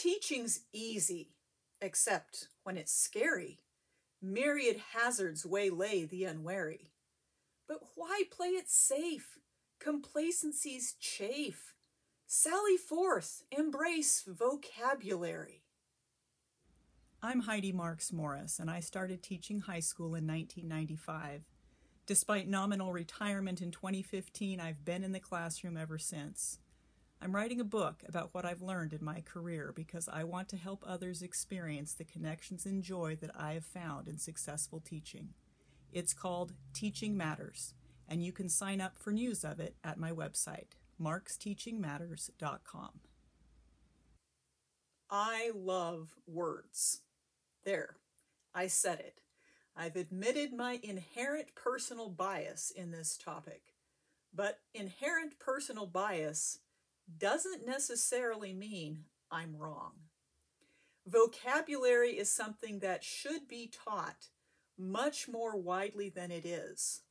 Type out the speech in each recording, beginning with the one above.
Teaching's easy, except when it's scary. Myriad hazards waylay the unwary. But why play it safe? Complacency's chafe. Sally forth, embrace vocabulary. I'm Heidi Marks Morris, and I started teaching high school in 1995. Despite nominal retirement in 2015, I've been in the classroom ever since. I'm writing a book about what I've learned in my career because I want to help others experience the connections and joy that I have found in successful teaching. It's called Teaching Matters, and you can sign up for news of it at my website, marksteachingmatters.com. I love words. There, I said it. I've admitted my inherent personal bias in this topic. But inherent personal bias doesn't necessarily mean I'm wrong. Vocabulary is something that should be taught much more widely than it is,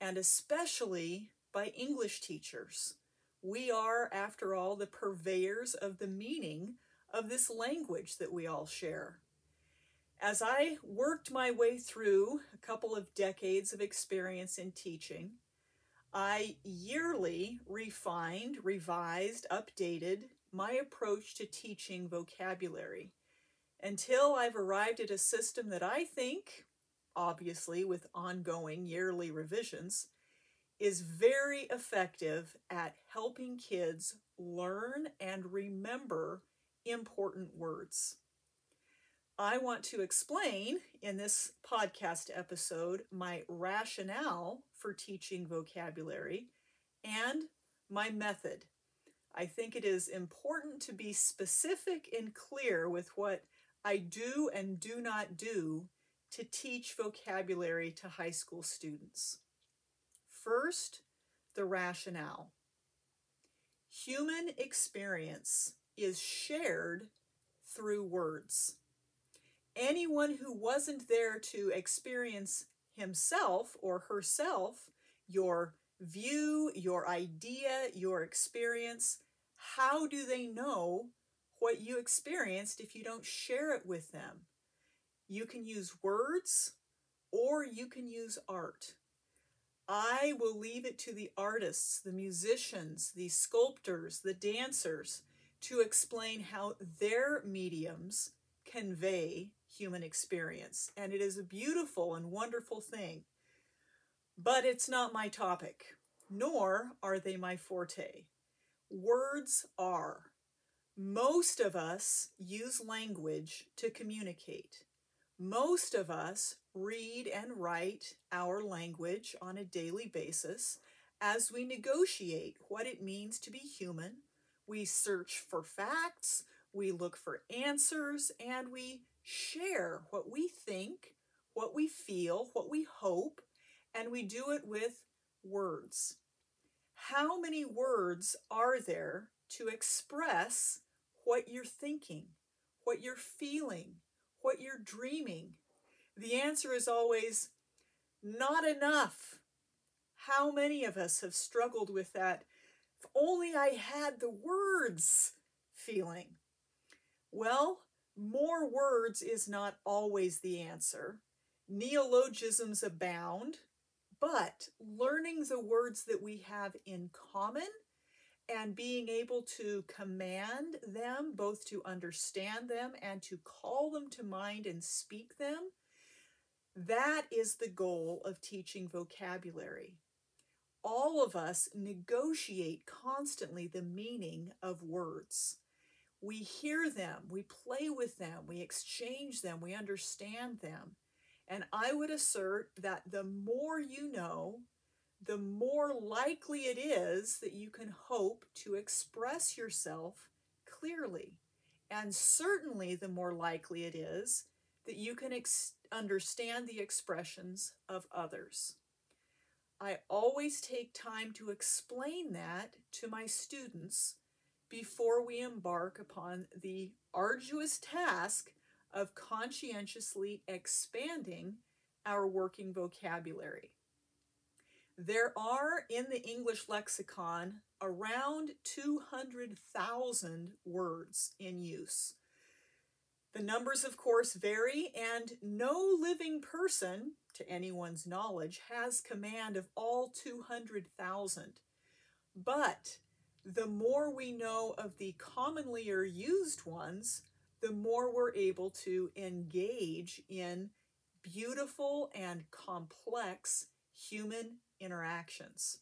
and especially by English teachers. We are, after all, the purveyors of the meaning of this language that we all share. As I worked my way through a couple of decades of experience in teaching, I yearly refined, revised, updated my approach to teaching vocabulary until I've arrived at a system that I think, obviously with ongoing yearly revisions, is very effective at helping kids learn and remember important words. I want to explain in this podcast episode my rationale for teaching vocabulary and my method. I think it is important to be specific and clear with what I do and do not do to teach vocabulary to high school students. First, the rationale. Human experience is shared through words anyone who wasn't there to experience himself or herself, your view, your idea, your experience, how do they know what you experienced if you don't share it with them? You can use words or you can use art. I will leave it to the artists, the musicians, the sculptors, the dancers to explain how their mediums convey human experience. And it is a beautiful and wonderful thing. But it's not my topic, nor are they my forte. Words are. Most of us use language to communicate. Most of us read and write our language on a daily basis as we negotiate what it means to be human. We search for facts, we look for answers, and we share what we think, what we feel, what we hope, and we do it with words. How many words are there to express what you're thinking, what you're feeling, what you're dreaming? The answer is always not enough. How many of us have struggled with that? If only I had the words feeling. Well, more words is not always the answer. Neologisms abound, but learning the words that we have in common and being able to command them, both to understand them and to call them to mind and speak them, that is the goal of teaching vocabulary. All of us negotiate constantly the meaning of words we hear them, we play with them, we exchange them, we understand them. And I would assert that the more you know, the more likely it is that you can hope to express yourself clearly. And certainly the more likely it is that you can ex- understand the expressions of others. I always take time to explain that to my students before we embark upon the arduous task of conscientiously expanding our working vocabulary. There are in the English lexicon around 200,000 words in use. The numbers, of course, vary, and no living person, to anyone's knowledge, has command of all 200,000. But the more we know of the commonly or used ones, the more we're able to engage in beautiful and complex human interactions.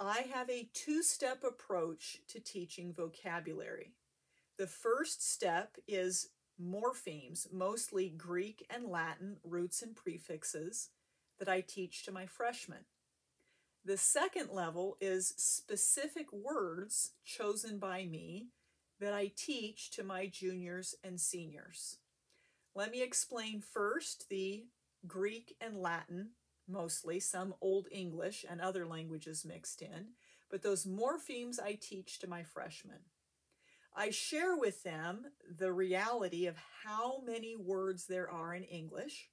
I have a two step approach to teaching vocabulary. The first step is morphemes, mostly Greek and Latin roots and prefixes, that I teach to my freshmen. The second level is specific words chosen by me that I teach to my juniors and seniors. Let me explain first the Greek and Latin, mostly some Old English and other languages mixed in, but those morphemes I teach to my freshmen. I share with them the reality of how many words there are in English.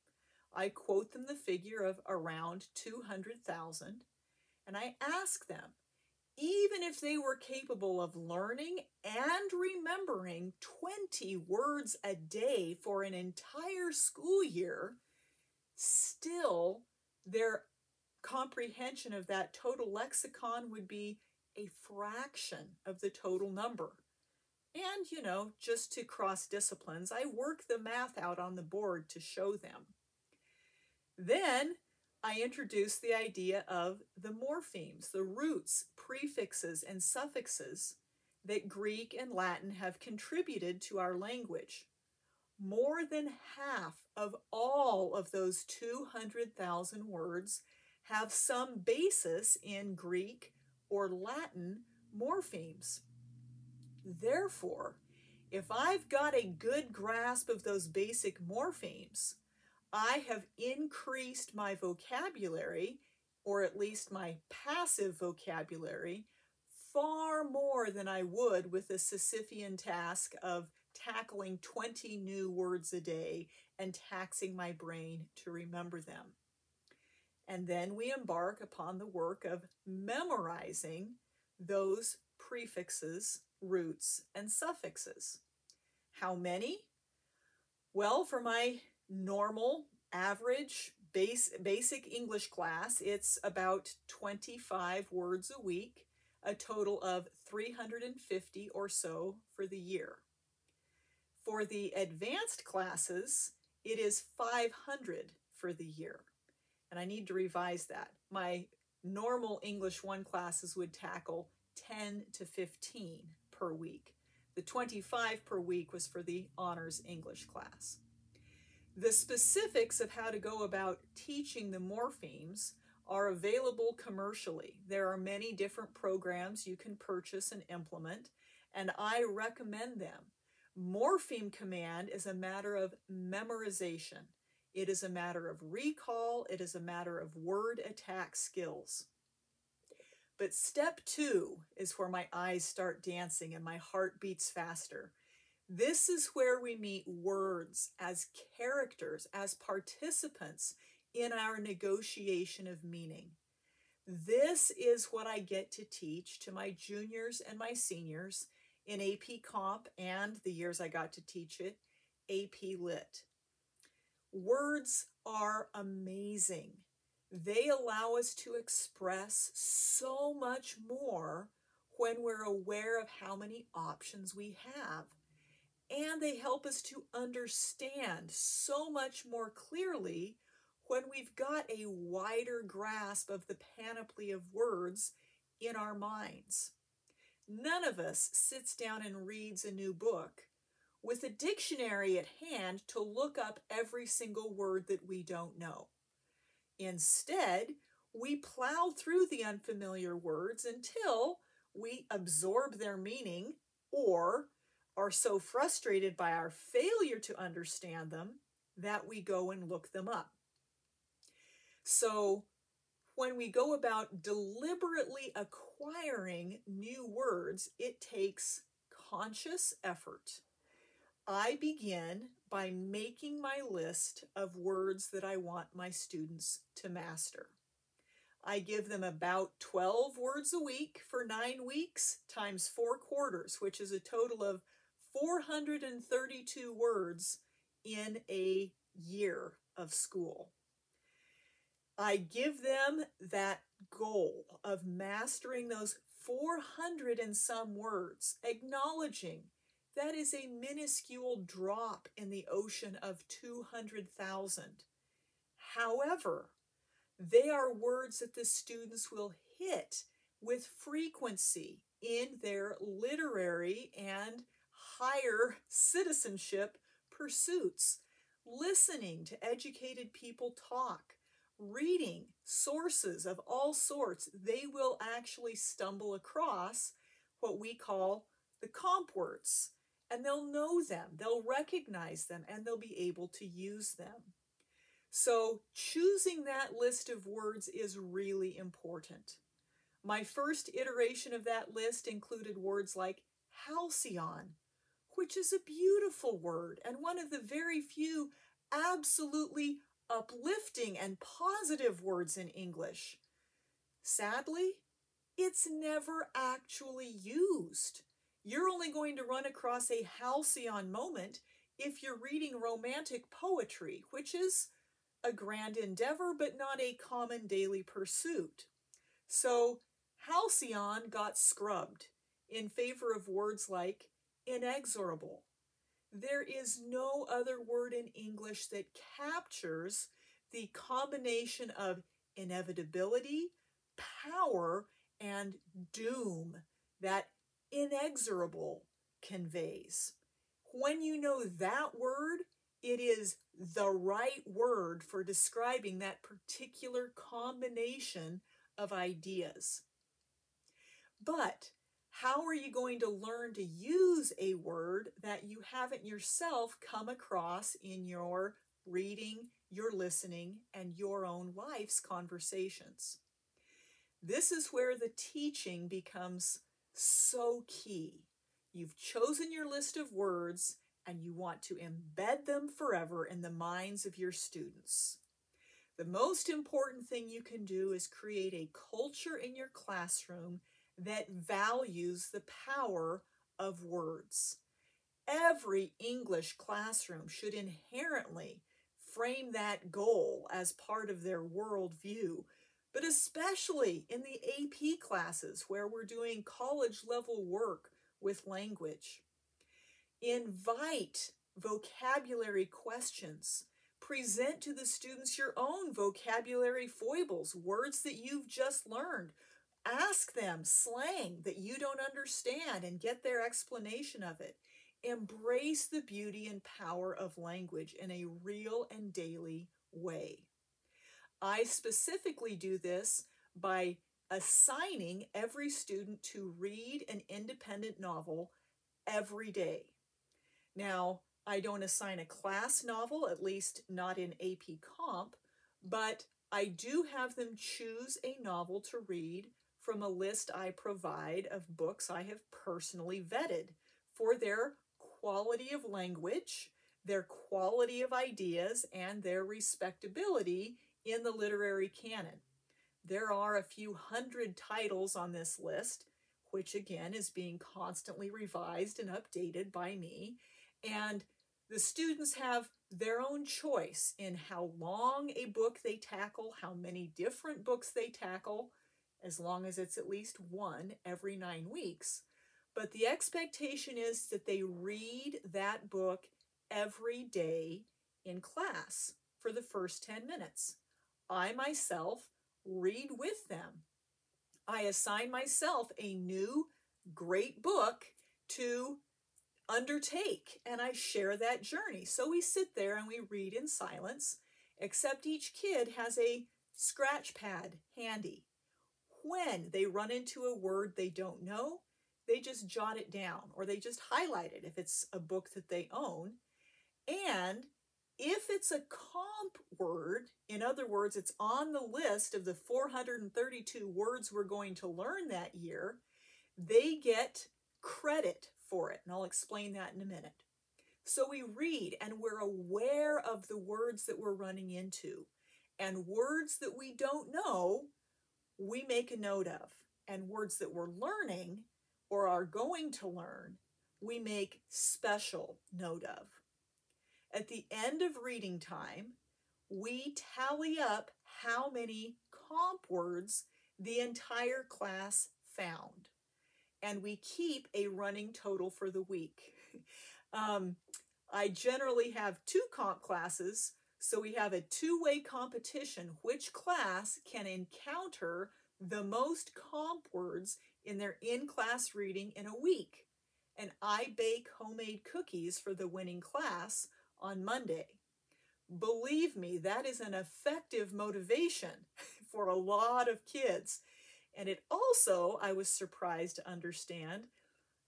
I quote them the figure of around 200,000, and I ask them, even if they were capable of learning and remembering 20 words a day for an entire school year, still their comprehension of that total lexicon would be a fraction of the total number. And, you know, just to cross disciplines, I work the math out on the board to show them. Then I introduce the idea of the morphemes, the roots, prefixes, and suffixes that Greek and Latin have contributed to our language. More than half of all of those 200,000 words have some basis in Greek or Latin morphemes. Therefore, if I've got a good grasp of those basic morphemes, I have increased my vocabulary, or at least my passive vocabulary, far more than I would with the Sisyphean task of tackling 20 new words a day and taxing my brain to remember them. And then we embark upon the work of memorizing those prefixes roots, and suffixes. How many? Well, for my normal, average, base, basic English class, it's about 25 words a week, a total of 350 or so for the year. For the advanced classes, it is 500 for the year. And I need to revise that. My normal English 1 classes would tackle 10 to 15 per week. The 25 per week was for the honors English class. The specifics of how to go about teaching the morphemes are available commercially. There are many different programs you can purchase and implement, and I recommend them. Morpheme command is a matter of memorization. It is a matter of recall. It is a matter of word attack skills. But step two is where my eyes start dancing and my heart beats faster. This is where we meet words as characters, as participants in our negotiation of meaning. This is what I get to teach to my juniors and my seniors in AP Comp and the years I got to teach it, AP Lit. Words are amazing. They allow us to express so much more when we're aware of how many options we have. And they help us to understand so much more clearly when we've got a wider grasp of the panoply of words in our minds. None of us sits down and reads a new book with a dictionary at hand to look up every single word that we don't know. Instead, we plow through the unfamiliar words until we absorb their meaning or are so frustrated by our failure to understand them that we go and look them up. So, when we go about deliberately acquiring new words, it takes conscious effort. I begin by making my list of words that I want my students to master. I give them about 12 words a week for nine weeks times four quarters, which is a total of 432 words in a year of school. I give them that goal of mastering those 400 and some words, acknowledging that is a minuscule drop in the ocean of 200,000. However, they are words that the students will hit with frequency in their literary and higher citizenship pursuits, listening to educated people talk, reading sources of all sorts, they will actually stumble across what we call the comp words. And they'll know them, they'll recognize them, and they'll be able to use them. So, choosing that list of words is really important. My first iteration of that list included words like halcyon, which is a beautiful word and one of the very few absolutely uplifting and positive words in English. Sadly, it's never actually used. You're only going to run across a halcyon moment if you're reading romantic poetry, which is a grand endeavor but not a common daily pursuit. So, halcyon got scrubbed in favor of words like inexorable, there is no other word in English that captures the combination of inevitability, power, and doom that inexorable conveys. When you know that word, it is the right word for describing that particular combination of ideas. But how are you going to learn to use a word that you haven't yourself come across in your reading, your listening, and your own life's conversations? This is where the teaching becomes so key. You've chosen your list of words and you want to embed them forever in the minds of your students. The most important thing you can do is create a culture in your classroom that values the power of words. Every English classroom should inherently frame that goal as part of their worldview, but especially in the AP classes where we're doing college level work with language. Invite vocabulary questions. Present to the students your own vocabulary foibles, words that you've just learned, Ask them slang that you don't understand and get their explanation of it. Embrace the beauty and power of language in a real and daily way. I specifically do this by assigning every student to read an independent novel every day. Now, I don't assign a class novel, at least not in AP Comp, but I do have them choose a novel to read from a list I provide of books I have personally vetted for their quality of language, their quality of ideas, and their respectability in the literary canon. There are a few hundred titles on this list, which again is being constantly revised and updated by me. And the students have their own choice in how long a book they tackle, how many different books they tackle, as long as it's at least one every nine weeks. But the expectation is that they read that book every day in class for the first 10 minutes. I myself read with them. I assign myself a new great book to undertake and I share that journey. So we sit there and we read in silence, except each kid has a scratch pad handy when they run into a word they don't know, they just jot it down or they just highlight it if it's a book that they own. And if it's a comp word, in other words, it's on the list of the 432 words we're going to learn that year, they get credit for it. And I'll explain that in a minute. So we read and we're aware of the words that we're running into. And words that we don't know, we make a note of, and words that we're learning or are going to learn, we make special note of. At the end of reading time, we tally up how many comp words the entire class found. And we keep a running total for the week. um, I generally have two comp classes, so we have a two way competition. Which class can encounter the most comp words in their in class reading in a week? And I bake homemade cookies for the winning class on Monday. Believe me, that is an effective motivation for a lot of kids. And it also, I was surprised to understand,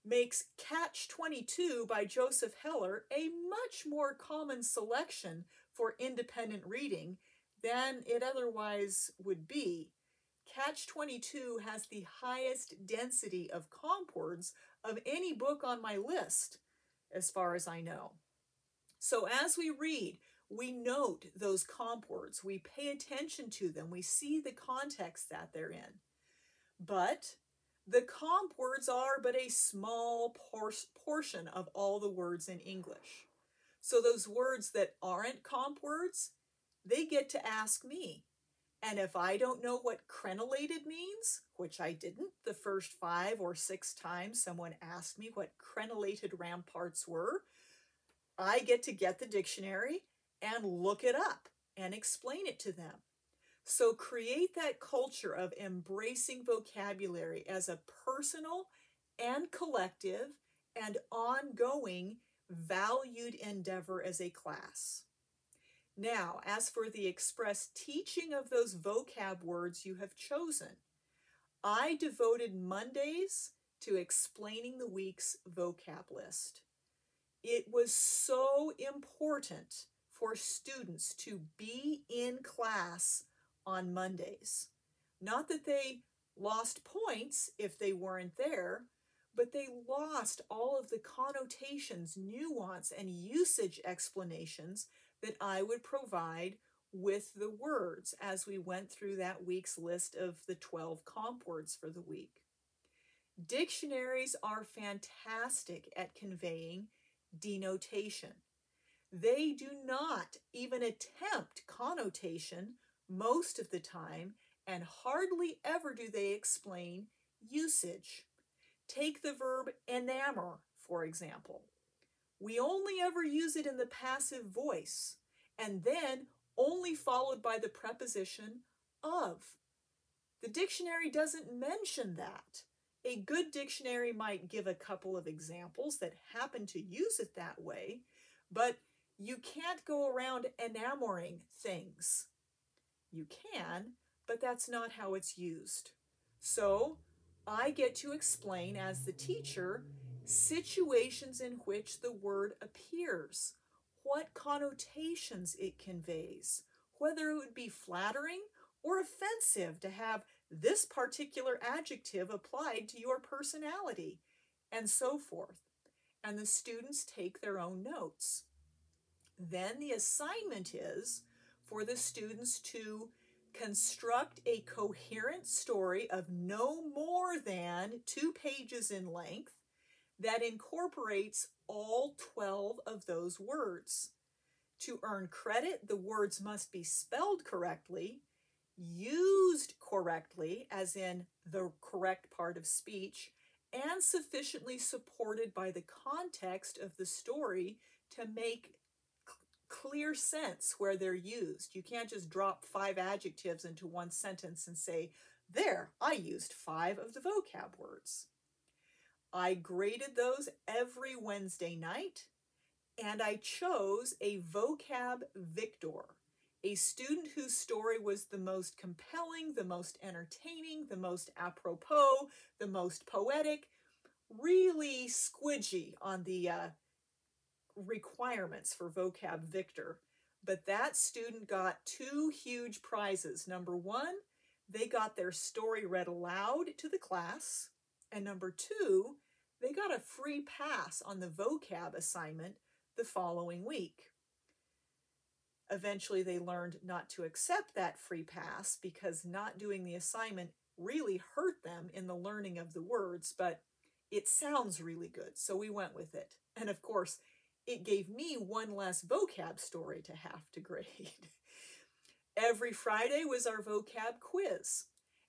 makes Catch 22 by Joseph Heller a much more common selection for independent reading than it otherwise would be. Catch 22 has the highest density of comp words of any book on my list, as far as I know. So as we read, we note those comp words, we pay attention to them, we see the context that they're in. But the comp words are but a small por- portion of all the words in English. So those words that aren't comp words, they get to ask me. And if I don't know what crenellated means, which I didn't the first five or six times someone asked me what crenellated ramparts were, I get to get the dictionary and look it up and explain it to them. So create that culture of embracing vocabulary as a personal and collective and ongoing valued endeavor as a class. Now, as for the express teaching of those vocab words you have chosen, I devoted Mondays to explaining the week's vocab list. It was so important for students to be in class on Mondays. Not that they lost points if they weren't there, but they lost all of the connotations, nuance, and usage explanations that I would provide with the words as we went through that week's list of the 12 comp words for the week. Dictionaries are fantastic at conveying denotation. They do not even attempt connotation most of the time, and hardly ever do they explain usage. Take the verb enamor, for example. We only ever use it in the passive voice, and then only followed by the preposition of. The dictionary doesn't mention that. A good dictionary might give a couple of examples that happen to use it that way, but you can't go around enamoring things. You can, but that's not how it's used. So I get to explain as the teacher situations in which the word appears, what connotations it conveys, whether it would be flattering or offensive to have this particular adjective applied to your personality, and so forth. And the students take their own notes. Then the assignment is for the students to construct a coherent story of no more than two pages in length that incorporates all 12 of those words. To earn credit, the words must be spelled correctly, used correctly, as in the correct part of speech, and sufficiently supported by the context of the story to make clear sense where they're used. You can't just drop five adjectives into one sentence and say, There, I used five of the vocab words. I graded those every Wednesday night, and I chose a vocab victor, a student whose story was the most compelling, the most entertaining, the most apropos, the most poetic, really squidgy on the uh, requirements for vocab victor but that student got two huge prizes number one they got their story read aloud to the class and number two they got a free pass on the vocab assignment the following week eventually they learned not to accept that free pass because not doing the assignment really hurt them in the learning of the words but it sounds really good, so we went with it. And of course, it gave me one less vocab story to have to grade. Every Friday was our vocab quiz,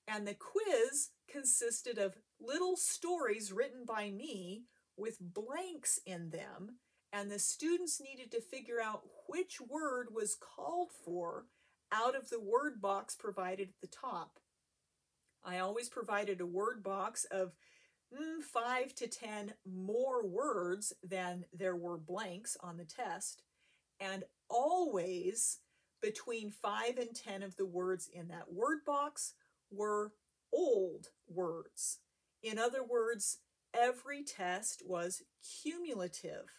and the quiz consisted of little stories written by me with blanks in them, and the students needed to figure out which word was called for out of the word box provided at the top. I always provided a word box of Mm, five to ten more words than there were blanks on the test, and always between five and ten of the words in that word box were old words. In other words, every test was cumulative.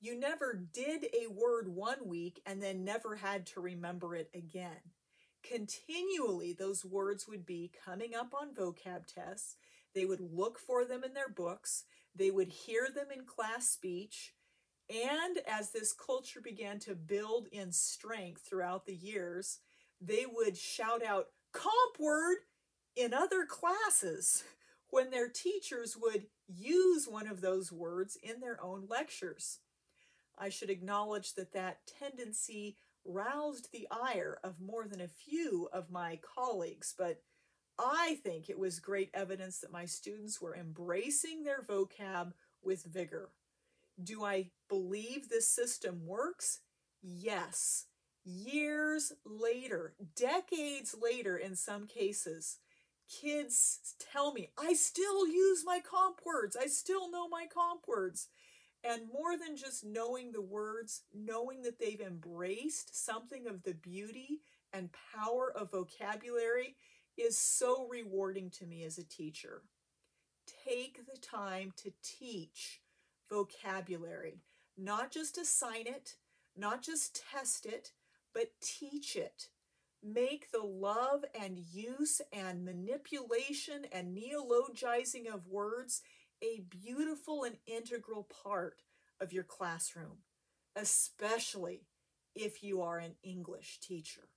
You never did a word one week and then never had to remember it again. Continually, those words would be coming up on vocab tests. They would look for them in their books. They would hear them in class speech. And as this culture began to build in strength throughout the years, they would shout out comp word in other classes when their teachers would use one of those words in their own lectures. I should acknowledge that that tendency roused the ire of more than a few of my colleagues, but I think it was great evidence that my students were embracing their vocab with vigor. Do I believe this system works? Yes. Years later, decades later in some cases, kids tell me, I still use my comp words. I still know my comp words. And more than just knowing the words, knowing that they've embraced something of the beauty and power of vocabulary is so rewarding to me as a teacher. Take the time to teach vocabulary, not just assign it, not just test it, but teach it. Make the love and use and manipulation and neologizing of words a beautiful and integral part of your classroom, especially if you are an English teacher.